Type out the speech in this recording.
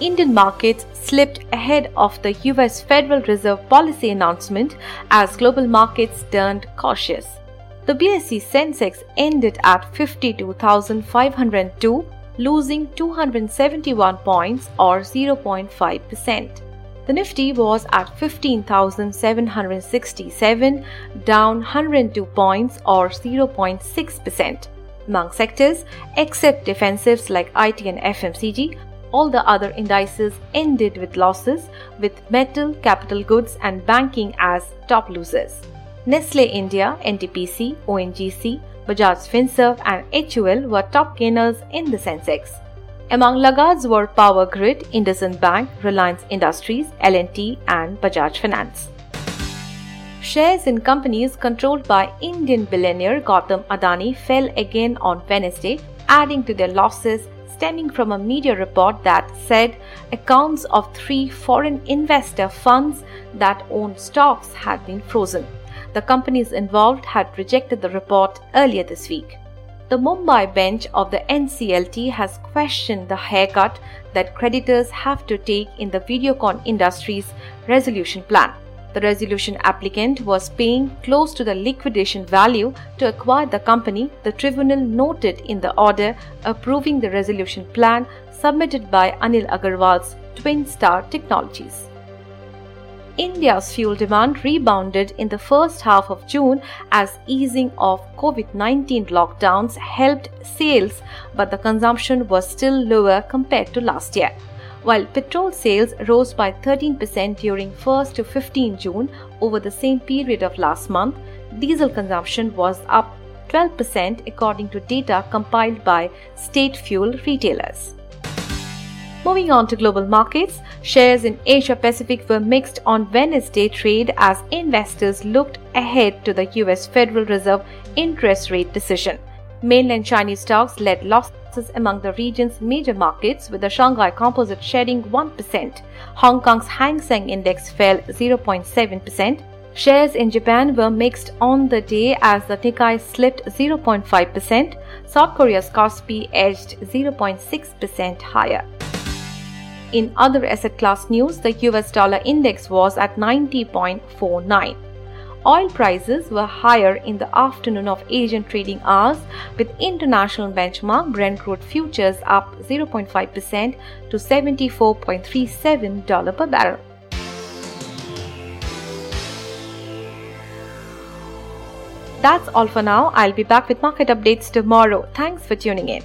Indian markets slipped ahead of the US Federal Reserve policy announcement as global markets turned cautious. The BSE Sensex ended at 52,502, losing 271 points or 0.5%. The Nifty was at 15,767, down 102 points or 0.6%. Among sectors, except defensives like IT and FMCG, all the other indices ended with losses, with metal, capital goods, and banking as top losers. Nestle India, NTPC, ONGC, Bajaj Finserv, and HUL were top gainers in the Sensex. Among laggards were Power Grid, IndusInd Bank, Reliance Industries, L&T, and Bajaj Finance. Shares in companies controlled by Indian billionaire Gautam Adani fell again on Wednesday, adding to their losses stemming from a media report that said accounts of three foreign investor funds that own stocks had been frozen. The companies involved had rejected the report earlier this week. The Mumbai bench of the NCLT has questioned the haircut that creditors have to take in the Videocon industry's resolution plan. The resolution applicant was paying close to the liquidation value to acquire the company, the tribunal noted in the order approving the resolution plan submitted by Anil Agarwal's Twin Star Technologies. India's fuel demand rebounded in the first half of June as easing of COVID 19 lockdowns helped sales, but the consumption was still lower compared to last year. While petrol sales rose by 13% during 1st to 15 June over the same period of last month, diesel consumption was up 12% according to data compiled by state fuel retailers. Moving on to global markets, shares in Asia Pacific were mixed on Wednesday trade as investors looked ahead to the US Federal Reserve interest rate decision. Mainland Chinese stocks led losses among the region's major markets, with the Shanghai Composite shedding 1%. Hong Kong's Hang Seng Index fell 0.7%. Shares in Japan were mixed on the day as the Nikkei slipped 0.5%. South Korea's Kospi edged 0.6% higher. In other asset class news, the US dollar index was at 90.49. Oil prices were higher in the afternoon of Asian trading hours, with international benchmark Brent crude futures up 0.5% to $74.37 per barrel. That's all for now. I'll be back with market updates tomorrow. Thanks for tuning in.